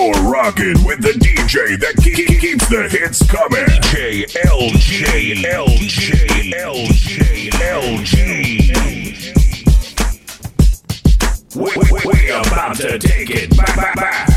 You're rocking with the DJ that ke- keeps the hits coming. DJ LG, LG, LG, LG. We, we, we about to take it back, back, back.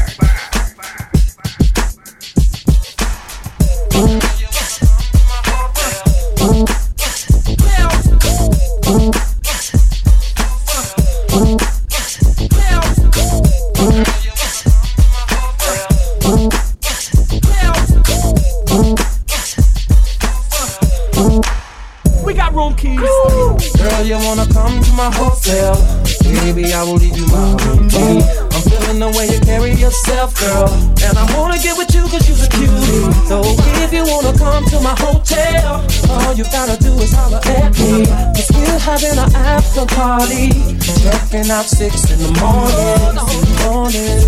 I will leave you my key. I'm feeling the way you carry yourself, girl. And I wanna get with you cause you're a cutie. So if you wanna come to my hotel, all you gotta do is holler at me. Cause we're having an after party. Checking out six in the morning. Morning,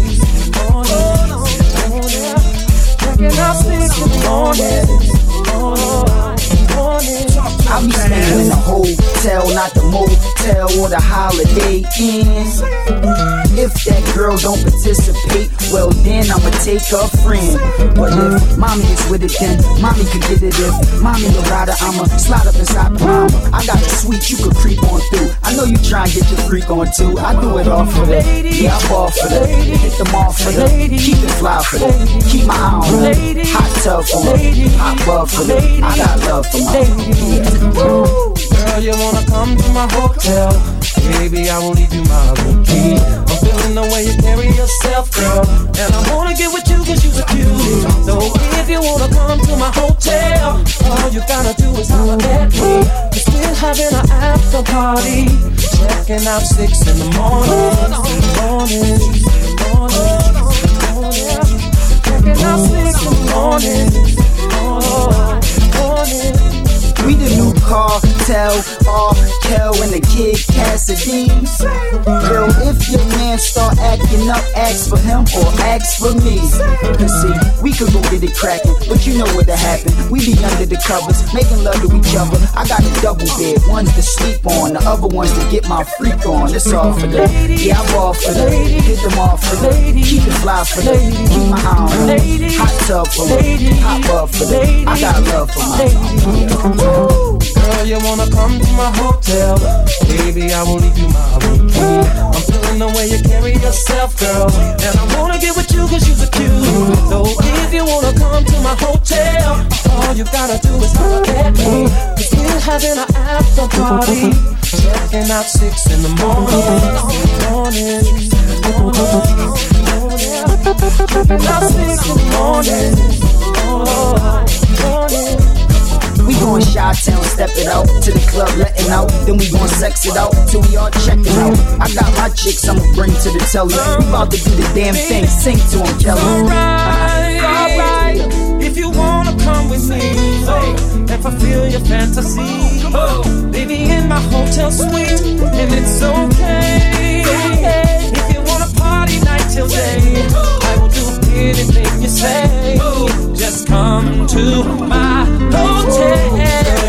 morning, morning. Checking out six in the morning. Morning, morning. I be staying in a hotel, not the motel or the holiday inn. If that girl don't participate, well then I'ma take a friend. But if mommy is with it, then mommy can get it. If mommy a rider, I'ma slide up inside the mama. I got a suite you can creep on through. I know you try and get your freak on too. I do it all for that. Yeah, I ball for that. Hit them all for that. Keep it fly for that. Keep my eye on that. Hot tub for that. Hot bub for that. I got love for my. Girl, you wanna come to my hotel? Baby, I will leave you my room key. I'm feeling the way you carry yourself, girl. And I wanna get with you cause you're a cutie. So if you wanna come to my hotel, all you gotta do is holler at me. We're having an after party. Checking out six in the morning. Morning, morning, morning. Morning. Morning, morning. We the new cartel, R. Kel and the kid Cassidy. Girl, if your man start acting up, ask for him or ask for me. Cause see, we could go get it cracking, but you know what to happen. We be under the covers, making love to each other. I got a double bed, one's to sleep on, the other one's to get my freak on. It's all for that. Yeah, I ball for that. Hit them off for that. Keep it fly for that. Keep my eye on. Hot tub for that. Hot up for that. I got love for my. Girl, you wanna come to my hotel? Baby, I will leave you my key. I'm feeling the way you carry yourself, girl. And I wanna get with you cause you're a cute. So if you wanna come to my hotel, all you gotta do is holler at me. Cause we're having an after party. Checking out six in the morning. Morning, morning, out six in the morning. Morning, morning. We gon' shot town, step it out to the club, letting out. Then we gon' sex it out till we all check it out. I got my chicks, I'ma bring to the telly. We about to do the damn thing, sing to 'em, Kelly. Alright, alright. If you wanna come with me oh, and fulfill your fantasy, oh, baby, in my hotel suite, and it's okay. If till day, I will do anything you say. Just come to my hotel.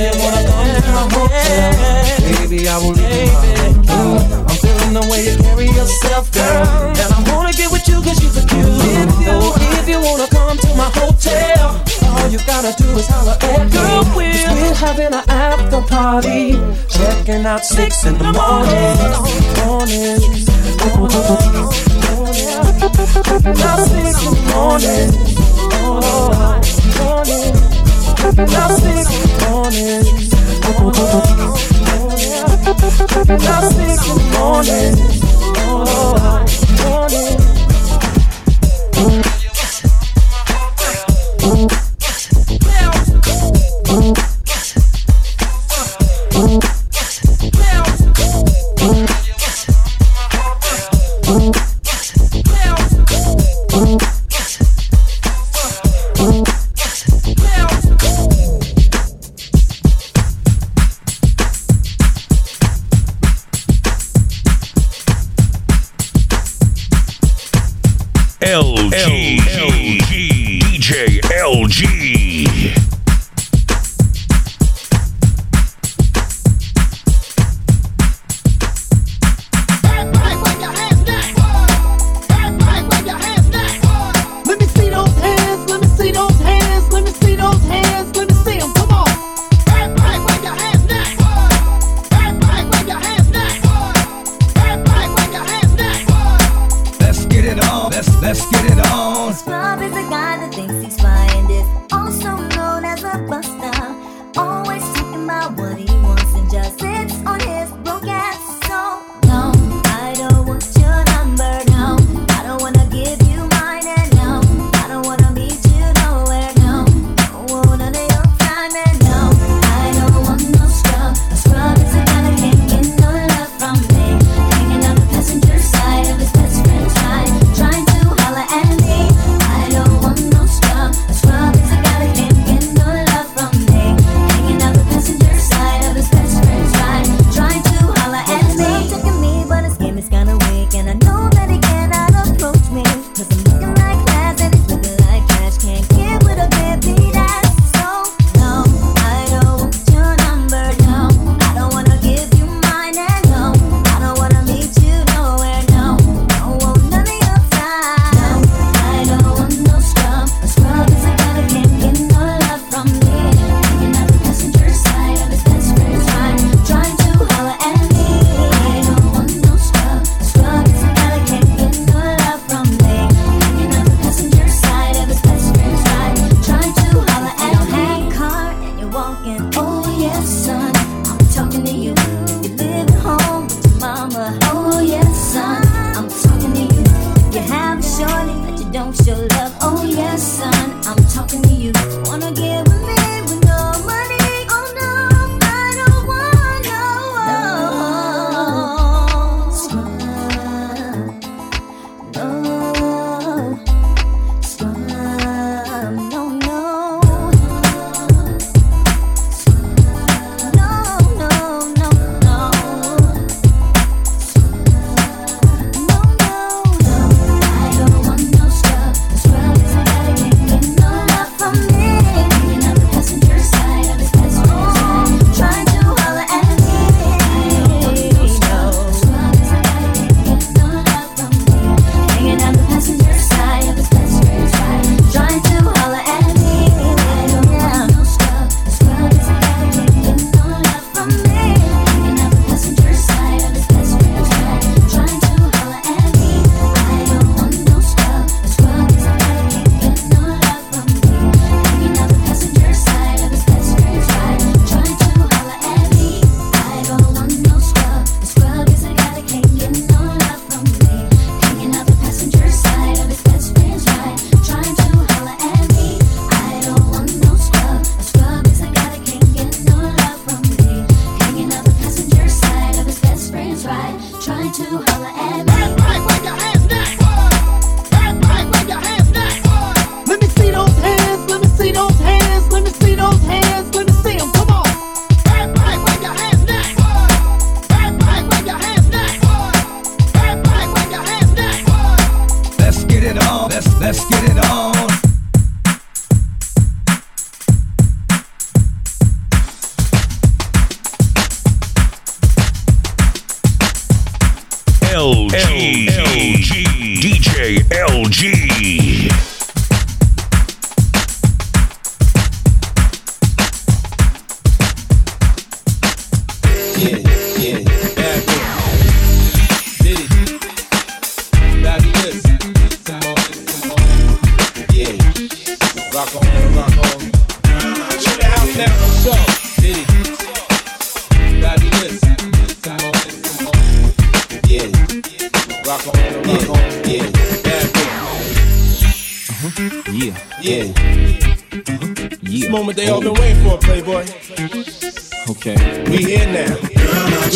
You wanna come to my hotel? Baby, I will leave you my I'm feeling the way you carry yourself, girl. And I wanna get with you cause you're cute. So if you wanna come to my hotel, all you gotta do is holler at girl. Cause we're having an after party. Checking out six in the morning. Morning. Morning. Six in the morning. Morning. The morning. Morning. Morning. LG, LG, DJ LG. playboy? Okay. We here now. We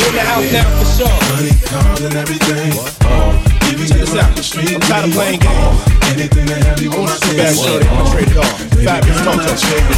in the house now for sure. Money, and everything. Oh. Check this out. I'm tired of playing games. Anything that have you want to trade it Fabolous.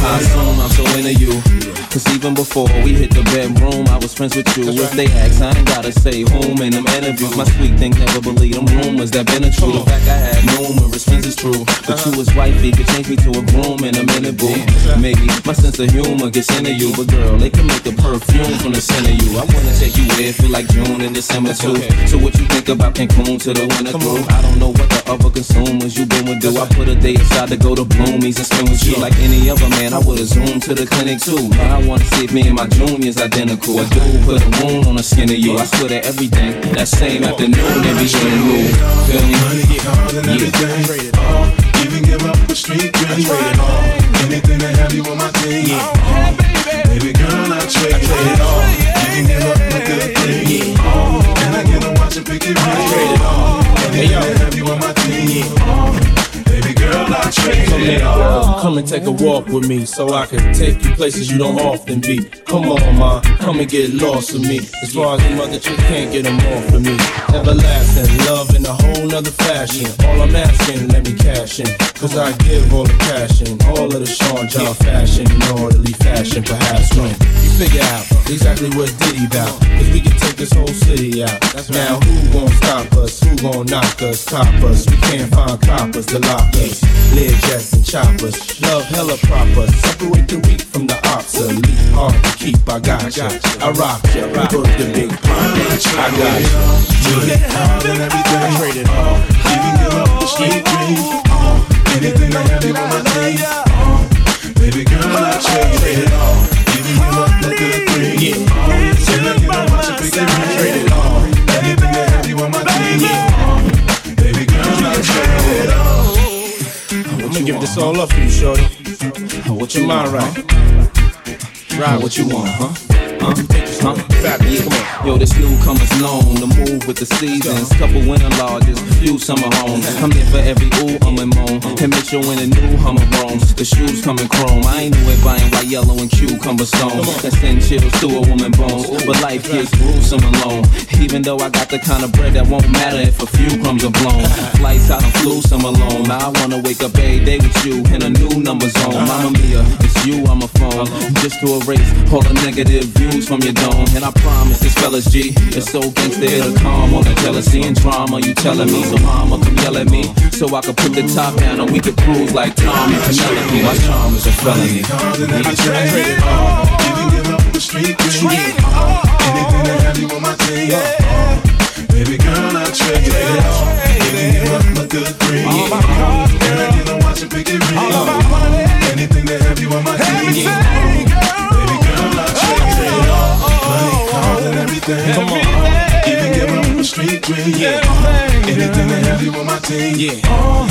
I'm so into you. Cause even before we hit the bedroom, I was friends with you. If they ask, I ain't gotta say whom in them interviews. My sweet thing never believe them rumors that been a true. The fact I had numerous friends is true. But you was wifey, could change me to a groom in a minute, boo. Maybe my sense of humor gets into you. But girl, they can make the perfume from the scent of you. I wanna take you where feel like June and December too. So what you think about Cancun to the winter through? I don't know what the other consumers you been with do. I put a day aside to go to Bloomies and spend with you. Like any other man, I would've zoomed to the clinic too. I I wanna see if me and my junior's identical. A dude put a wound on the skin of you. I swear to everything. That same afternoon, they be in the. Feel me? Money get and everything. Yeah. Oh, even give up the street trade it all. anything to have you on my team. Yeah. Oh, baby girl, I trade it all. Even give up my good thing. Oh, and I get to watch it pick it right. all. anything to have you on my team. Oh, girl, Come here, girl. Come and take a walk with me so I can take you places you don't often be. Come on, ma, come and get lost with me. As far as them other chicks can't get them off of me. Everlasting love in a whole nother fashion. All I'm asking, let me cash in. Cause I give all the passion, all of the Sean John fashion, in orderly fashion, perhaps when you figure out exactly what Diddy bout. Cause we can take this city out. Now who gon' stop us? Who gon' knock us, top us? We can't find coppers to lock us. Lead jets and choppers. Love hella proper. Separate the weak from the obsolete. Hard to keep, I got ya. I rock ya. Put the big pop. I got ya. All and everything. Trade it all. Even give up the street dreams. Oh, anything to have you on my. Oh, baby girl, I trade it all. Even give up the good. Oh, I get to watch it pick it rain. Trade it all. Anything to have you on my team. Baby girl, I trade it all. I'ma give this all up for you, shorty. What you mind, right? Ride what you want, huh? Huh? Huh? Yeah, come on. Yo, this newcomer's known to move with the seasons. Couple winter lodges, few summer homes. I'm there for every ooh, um and moan. And sure when the new Hummer roams, the shoes come coming chrome. I ain't new at buying white, yellow, and cucumber stones. That send chills through a woman bones. But life gets gruesome alone. Even though I got the kind of bread that won't matter if a few crumbs are blown. Flights out and flew some alone. Now I wanna wake up every day with you in a new number zone. Mama Mia, it's you on a phone. Just to erase all the negative views from your dome. And I promise this fella's G. It's so gangsta, it'll calm all the jealousy and drama you telling me. So mama, come yell at me. So I can put the top down and we can cruise like Tom and Penelope. My charm is a felony. All and everything. Even give up the street dreams. Oh, anything to have you on my team. Oh, baby girl, I trade it all. Yeah. Oh,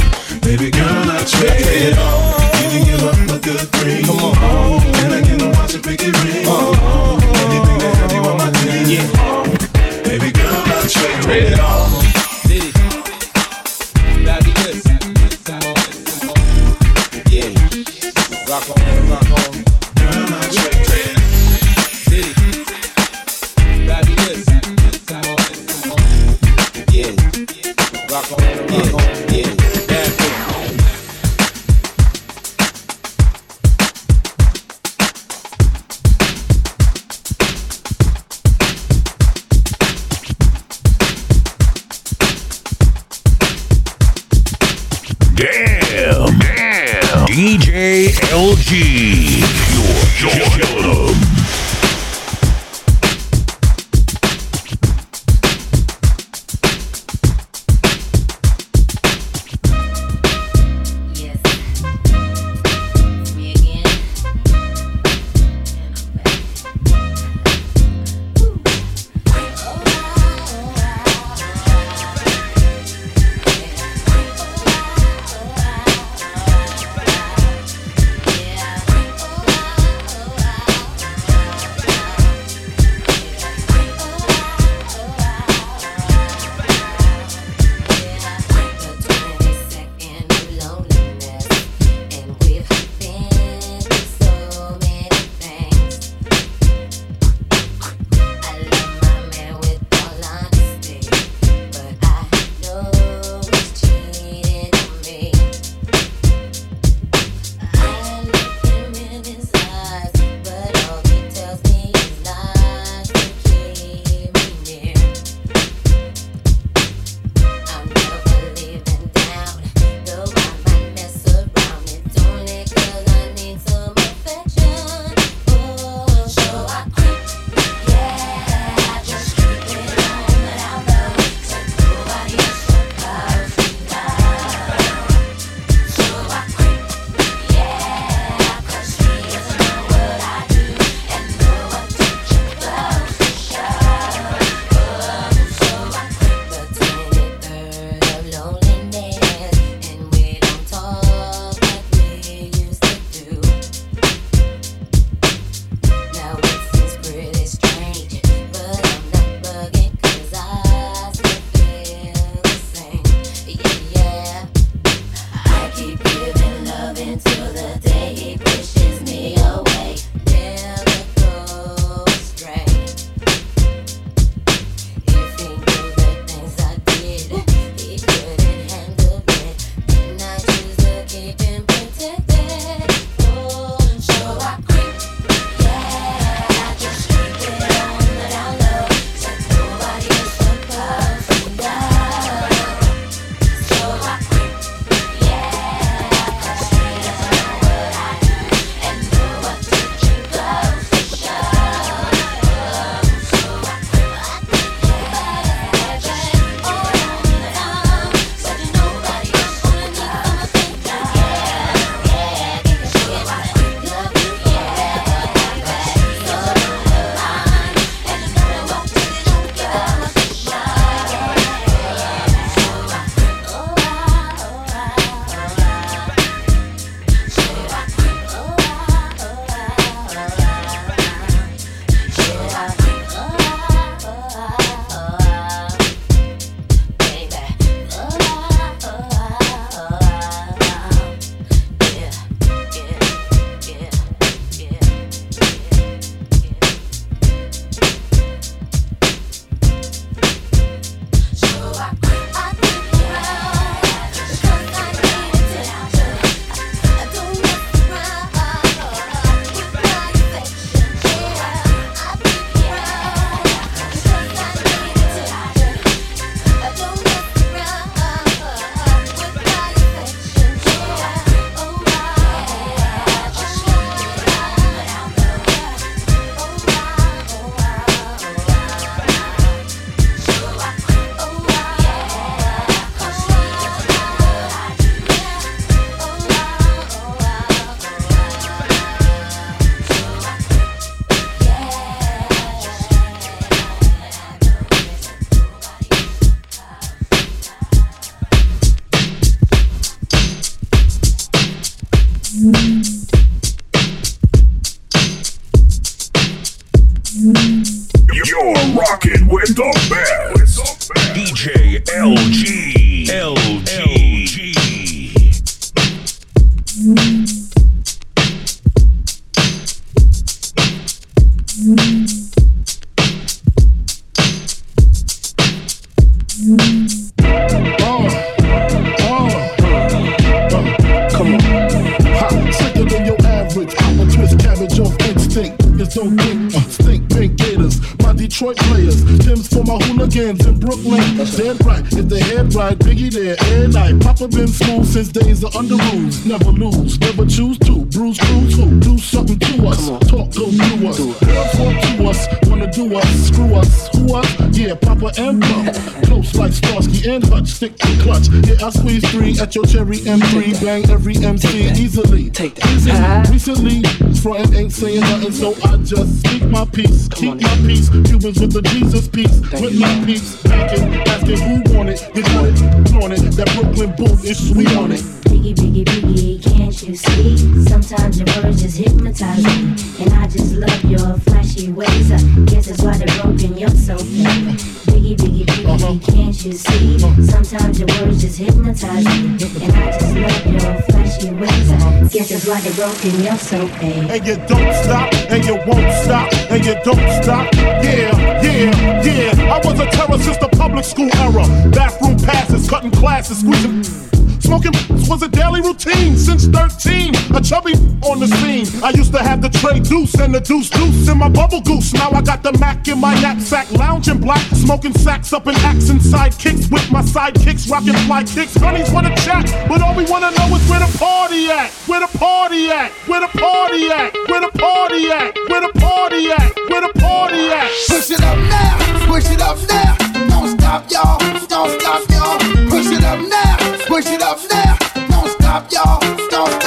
Starsky and Hutch, stick to clutch. Yeah, I squeeze three at your cherry M3. Bang every MC easily. Take that. Easily. Recently, frontin' ain't saying nothing, so I just speak my peace. Keep my peace. Cubans with the Jesus peace. With my peace. Packing, asking who want it. You got it, on it. That Brooklyn boot is sweet on it. Biggie, biggie, biggie, Uh-huh. can't you see? Sometimes your words just hypnotize me. And I just love your flashy ways. I guess that's why they're broken, you're so fake. Biggie, biggie, biggie, can't you see? Sometimes your words just hypnotize me. And I just love your flashy ways. I guess that's why they're broken, you're so fake. And you don't stop, and you won't stop, and you don't stop. Yeah, yeah, yeah. I was a terror since the public school era. Bathroom passes, cutting classes, squeezing. Smoking was a daily routine since 13. A chubby on the scene. I used to have the tray deuce and the deuce deuce in my bubble goose. Now I got the Mac in my knapsack, lounging black, smoking sacks up in accent sidekicks with my sidekicks, rocking fly kicks. Honeys wanna chat, but all we wanna know is where the party at? Where the party at? Where the party at? Where the party at? Where the party at? Where the party at? Push it up now, push it up now. Don't stop, y'all. Don't stop, y'all. Push it up now, push it up now. Don't stop, y'all. Don't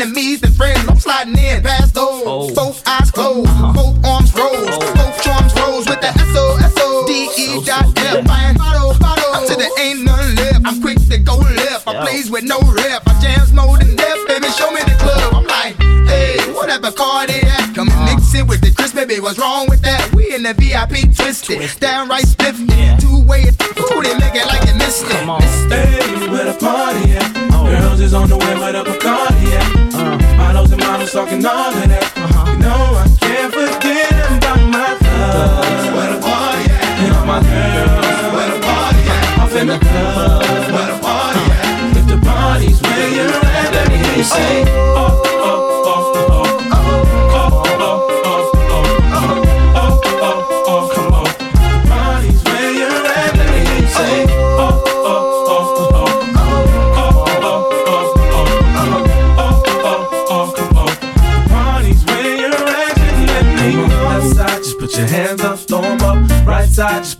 enemies than friends. I'm sliding in past those, oh. both eyes closed, uh-huh. both arms oh. rose, both charms rose with the S O S O D E dot F. Buying bottle, bottle, till there ain't none left. I'm quick to go left. I plays with no rep. I jams more than death, baby. Show me the club. I'm like, hey, whatever car they at, come and uh-huh. mix it with the crisp, baby. What's wrong with that? We in the VIP twisted, downright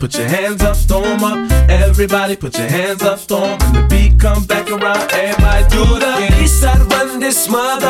put your hands up, 'em up. Everybody put your hands up, 'em. When the beat come back around, everybody do the east side, run this mother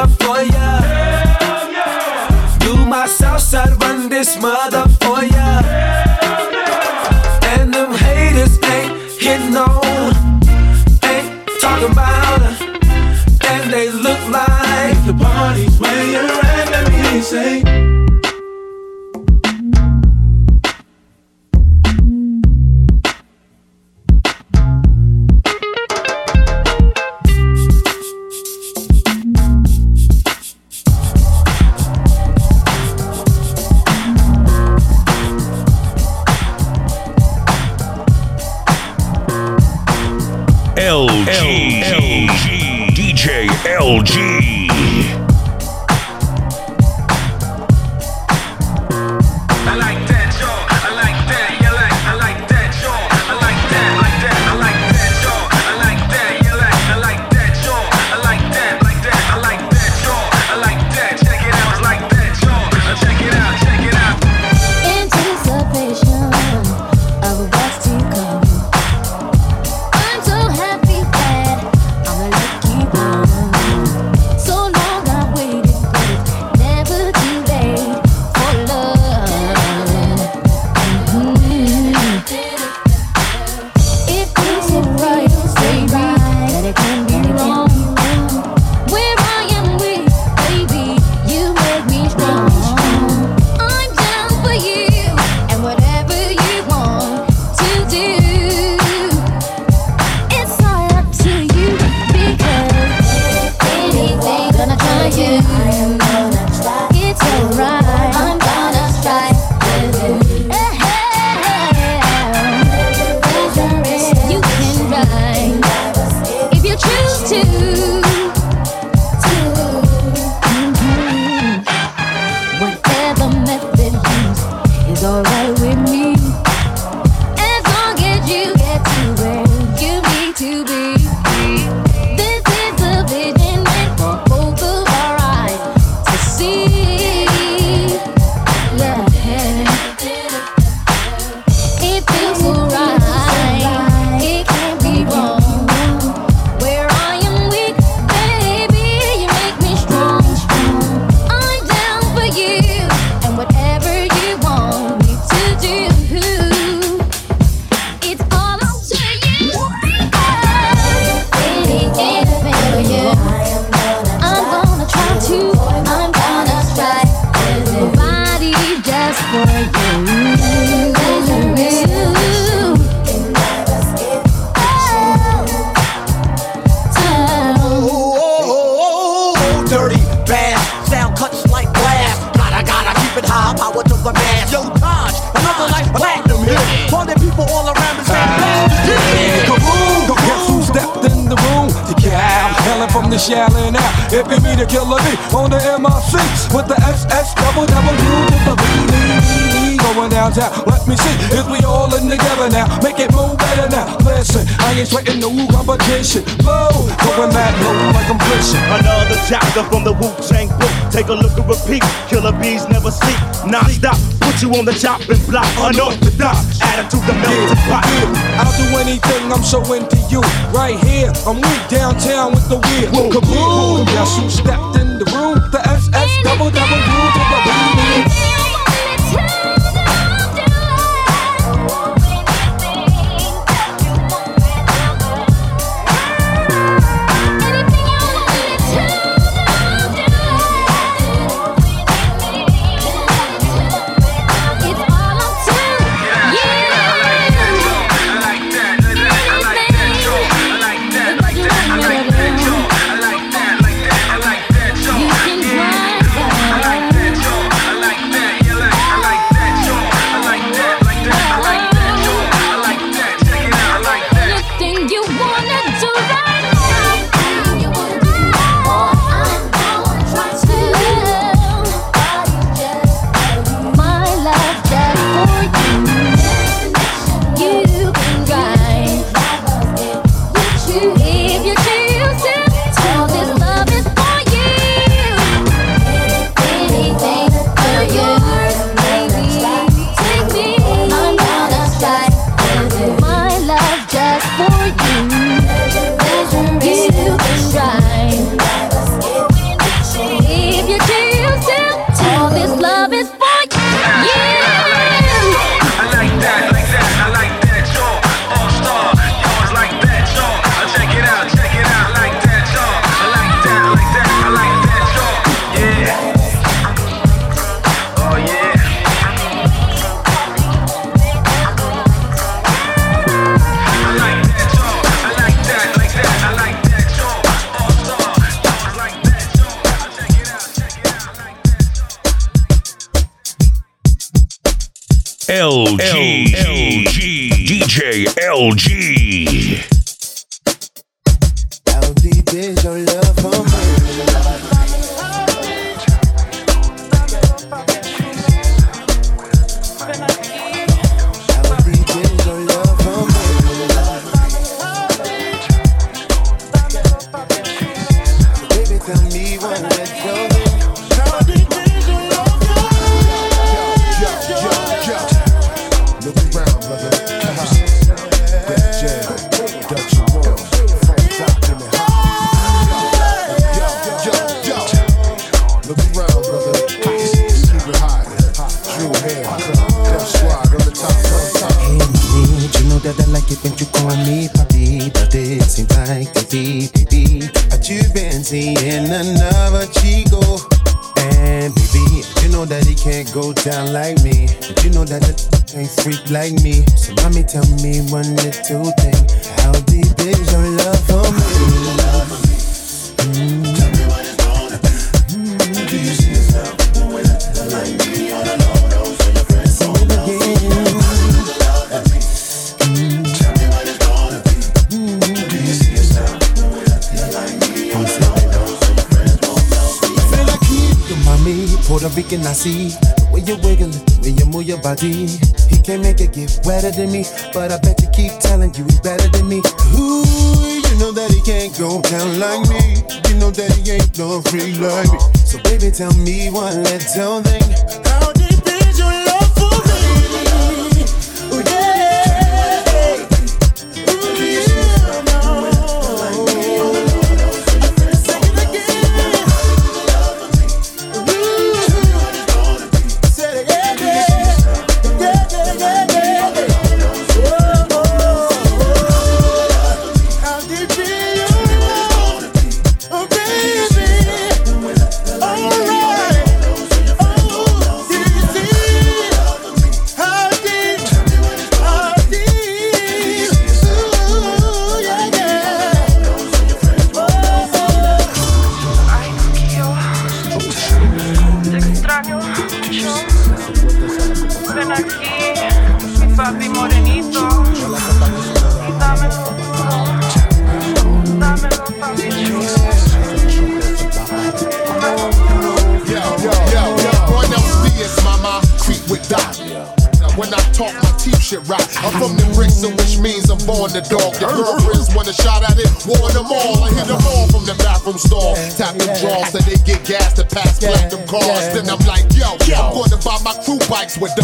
the life platinum hill. While the people all around us the I'm hailing from the shallin' out. It be me, the killer B, on the MIC with the SS double double. You did believe me going downtown. Let me see if we all in together now. Make it move better now. Listen, I ain't sweating no competition. Low, going mad low like I'm fishing. Another chapter from the Wu Tang book. Take a look and repeat. Killer bees never sleep. Non stop. Put you on the chopping block. Unorthodox. Attitude the melting pot. I'll do anything, I'm so into you. Right here, I'm weak downtown with the wheel. Kaboom! Guess who stepped in the room? The SS double double U to the B. go down like me, but you know that the ain't freak like me. So mommy, tell me one little thing: How deep is your love for me? Mm. Mm, do you see yourself the I like me all alone? So your friends Sing it again. Feel like you, mommy, Puerto Rican, I see the you the way you move your body. He can't make it get wetter than me, but I bet you keep telling you he's better than me. Ooh, you know that he can't go down like me. You know that he ain't no free like me. So baby, tell me one little thing. My crew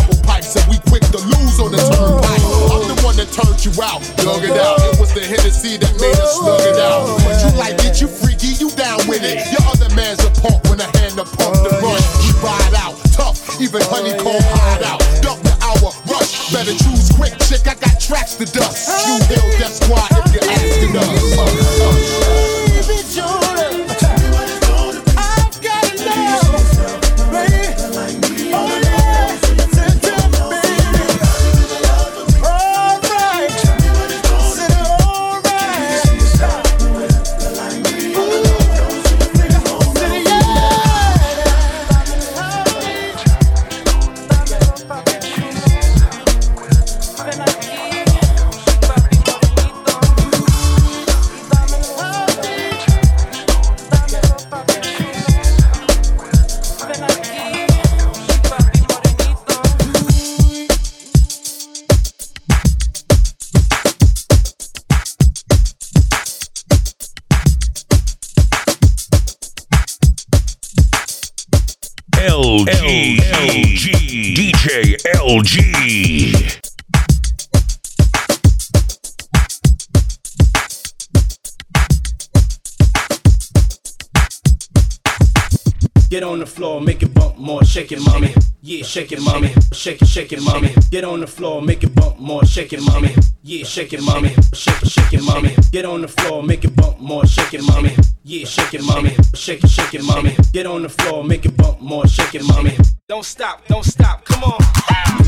shake it, mommy. Shake it, shake it, mommy. Get on the floor, make it bump more, shake it, mommy. Yeah, shake it, mommy. Shake it, shake it, mommy. Get on the floor, make it bump more, shake it, mommy. Yeah, shake it, mommy. Shake it, shake it, mommy. Get on the floor, make it bump more, shake it, mommy. Don't stop, don't stop, come on.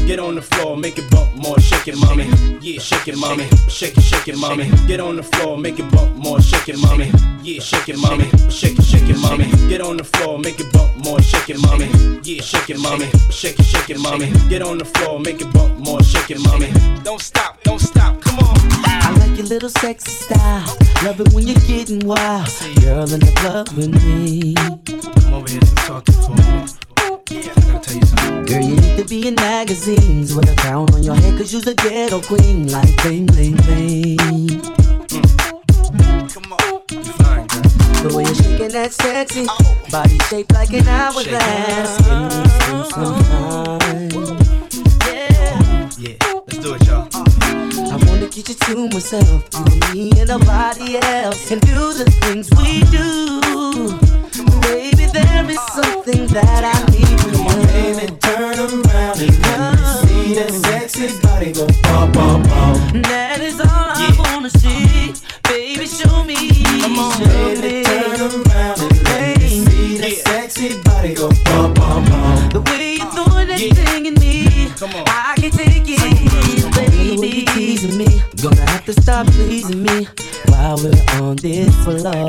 Get on the floor, make it bump more, shake it, mommy. Yeah, shake it, mommy. Shake it, shake it, mommy. Get on the floor, make it bump more, shake it, mommy. Yeah, shake it, mommy. Shake it, shake it, mommy. Get on the floor, make it bump more, shake it, mommy. Yeah, shake it, mommy. Shake it, shake it, mommy. Get on the floor, make it bump more, shake it, mommy. Don't stop, don't stop, come on. I like your little sexy style. Love it when you're getting wild. Girl in the club with me. Come over here, me talk to you for a. Yeah, I gotta tell you something. Girl, you need to be in magazines with a crown on your head, cause you're a ghetto queen, like bling, bling, bling. Mm, come on, fine, girl. The way you're shaking that sexy oh. body shaped like an hourglass. Give me some get myself, and me and nobody else, and do the things we do. Baby, there is something that I need from you. Baby, turn around and let me see that sexy body go bum bum bum. That is all I wanna see. Baby, show me. Come on, show Baby, me. turn around and let me see that sexy body go bum. To stop pleasing me while we're on this floor.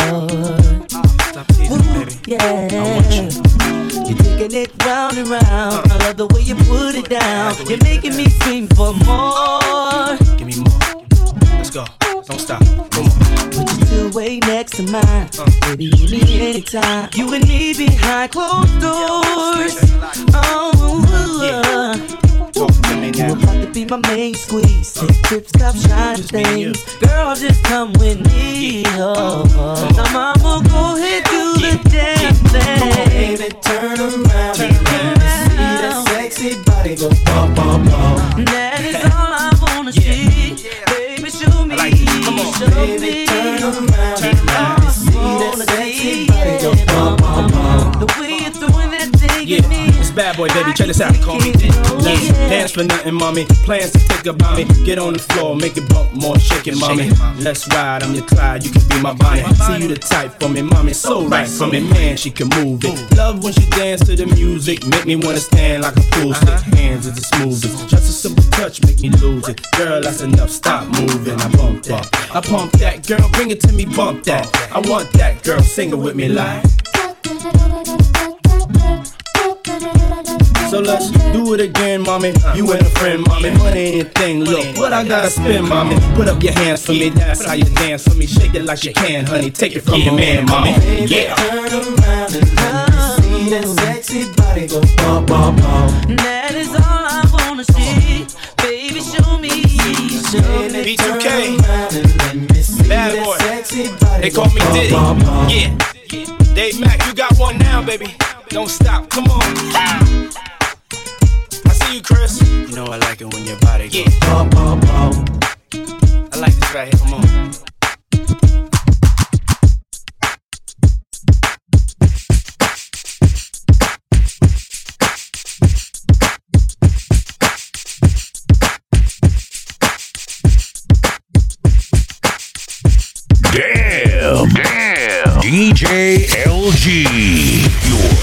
Ooh, yeah. I want You're taking it round and round. I love the way you put it down. You're making me scream for more. Give me more. Let's go. Don't stop. Come on. Put your still way next to mine. Uh. Baby, you need anytime. You and me behind closed doors. Oh, oh, oh. Talk to me you now. about to be my main squeeze. Take trips, stop shining things. Girl, just come with me. Oh, oh. Now, mama, go ahead, do the damn thing. Baby, turn around let me see that sexy body go bum bum bum. That is all I wanna see. Baby, show me. Show Baby, me. turn around and let bad boy, baby. Check this out. Call me Let's dance for nothing, mommy. Plans to think about me. Get on the floor, make it bump more, shake it, mommy. Let's ride, I'm your Clyde, you can be my Bonnie. See you the type for me, mommy. So right for me, man. She can move it. Love when she dance to the music, make me wanna stand like a fool. Stick uh-huh. hands is the smoothest. Just a simple touch, make me lose it. Girl, that's enough. Stop moving. I bump that. I pump that, girl. Bring it to me, bump that. I want that, girl. Sing it with me, like. So let's do it again, mommy. You and a friend, mommy. Money ain't a thing, look. What I gotta spend, mommy. Put up your hands for me. That's how you dance for me. Shake it like you can, honey. Take it from your man, mommy. Yeah. Turn around and let me see that sexy body go bum, bum, bum. That is all I wanna see. Baby, show me. Show me. B2K. Bad boy. They call me Diddy. Yeah. Dave Mack, you got one now, baby. Don't stop. Come on. Ah to you, Chris. You know I like it when your body goes yeah. bum, bum, bum. I like this right here. Come on. Damn. Damn. DJ LG. Your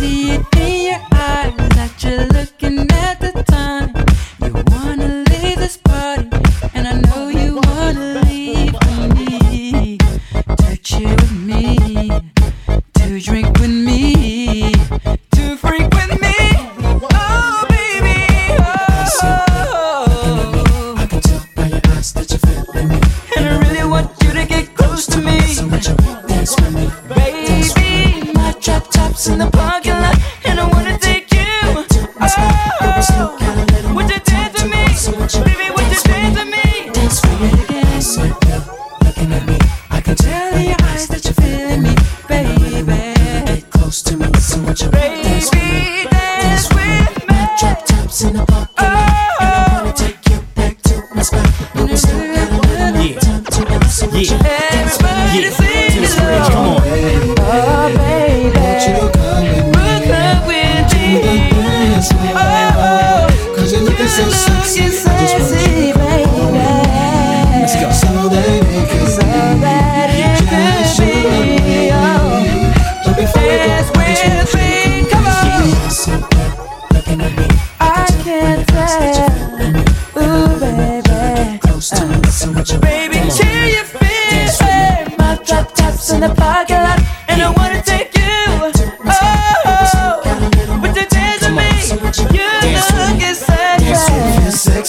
see it.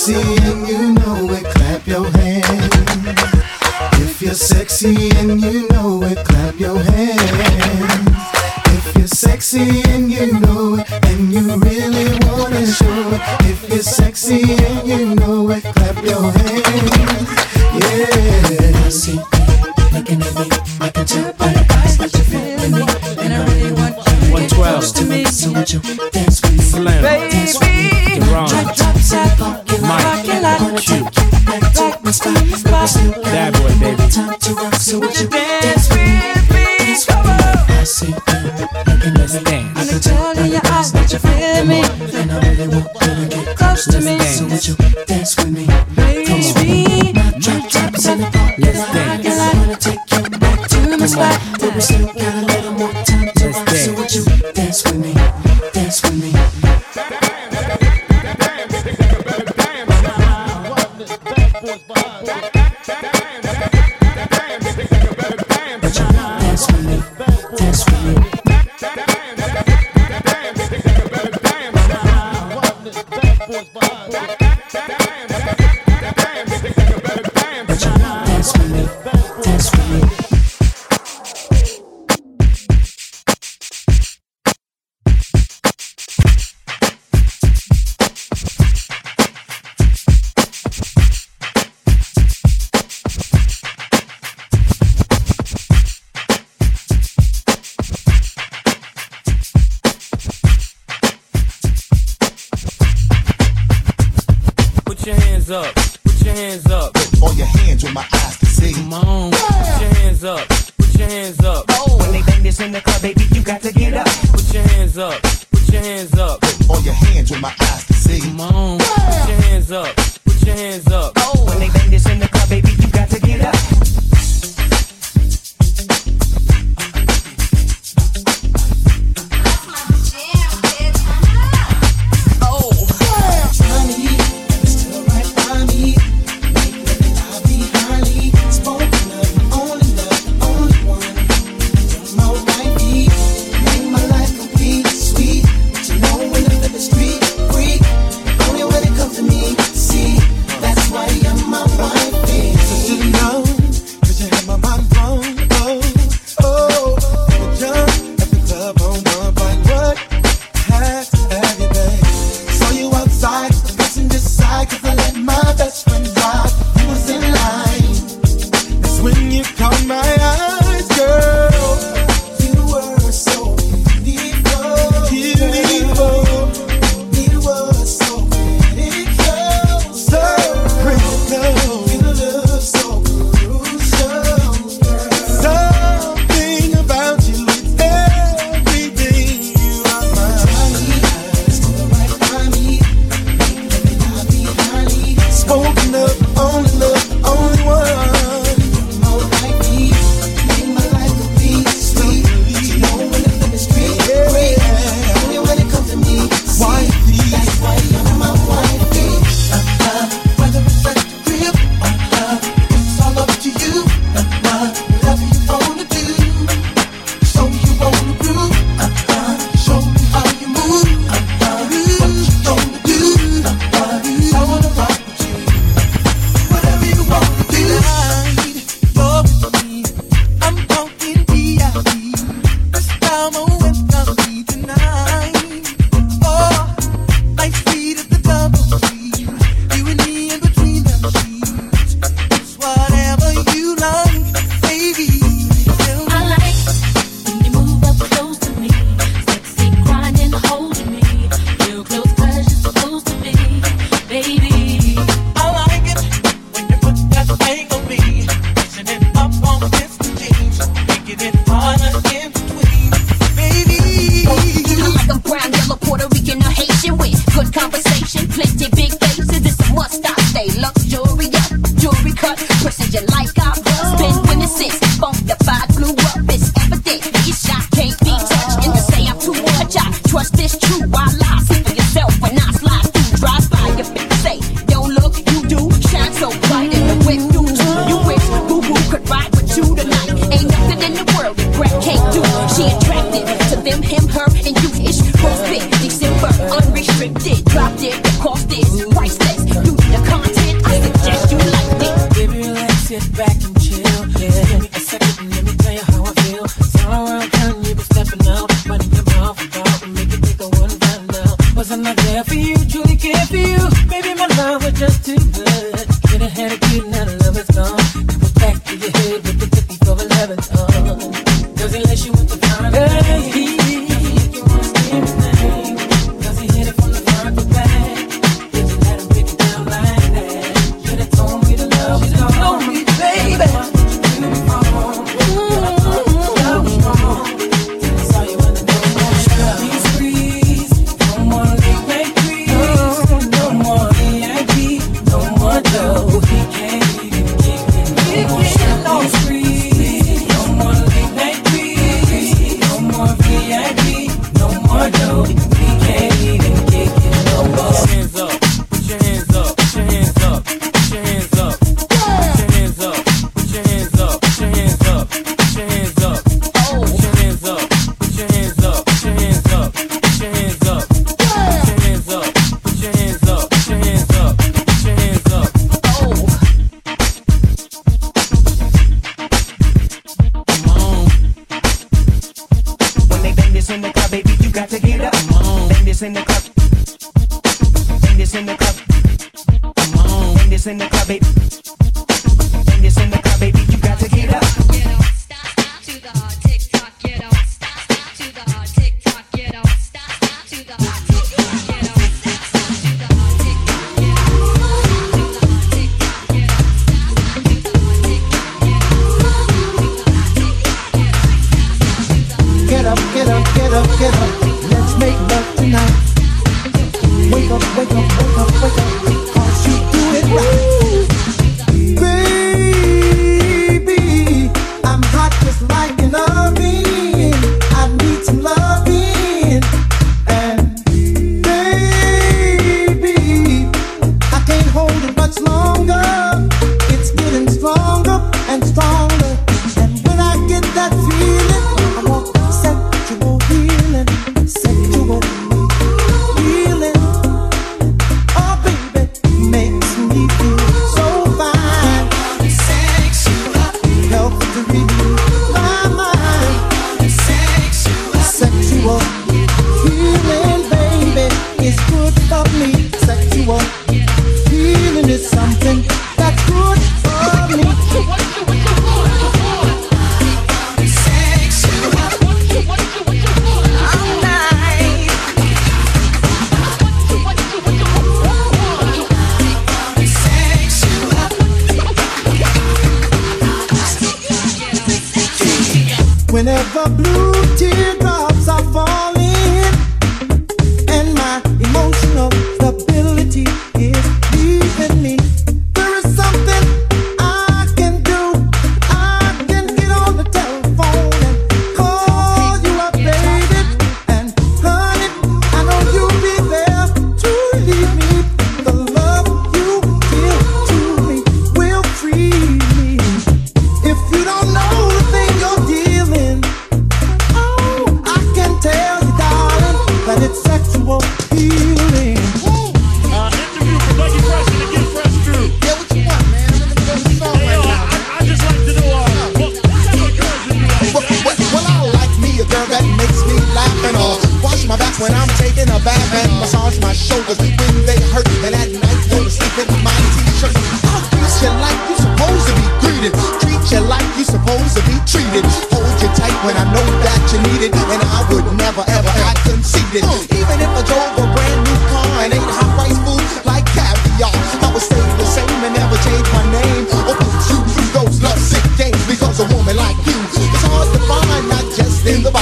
sexy and you know it, clap your hands. If you're sexy and you know it, clap your hands. If you're sexy and you know it, and you really wanna show it. If you're sexy and you know it, up.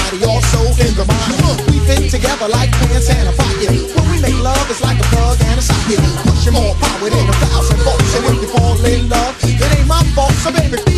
body, all in the mind. Look, we fit together like pants and a pocket. When we make love, it's like a plug and a socket. Pushing more power than a thousand volts. And if you fall in love, it ain't my fault, so baby.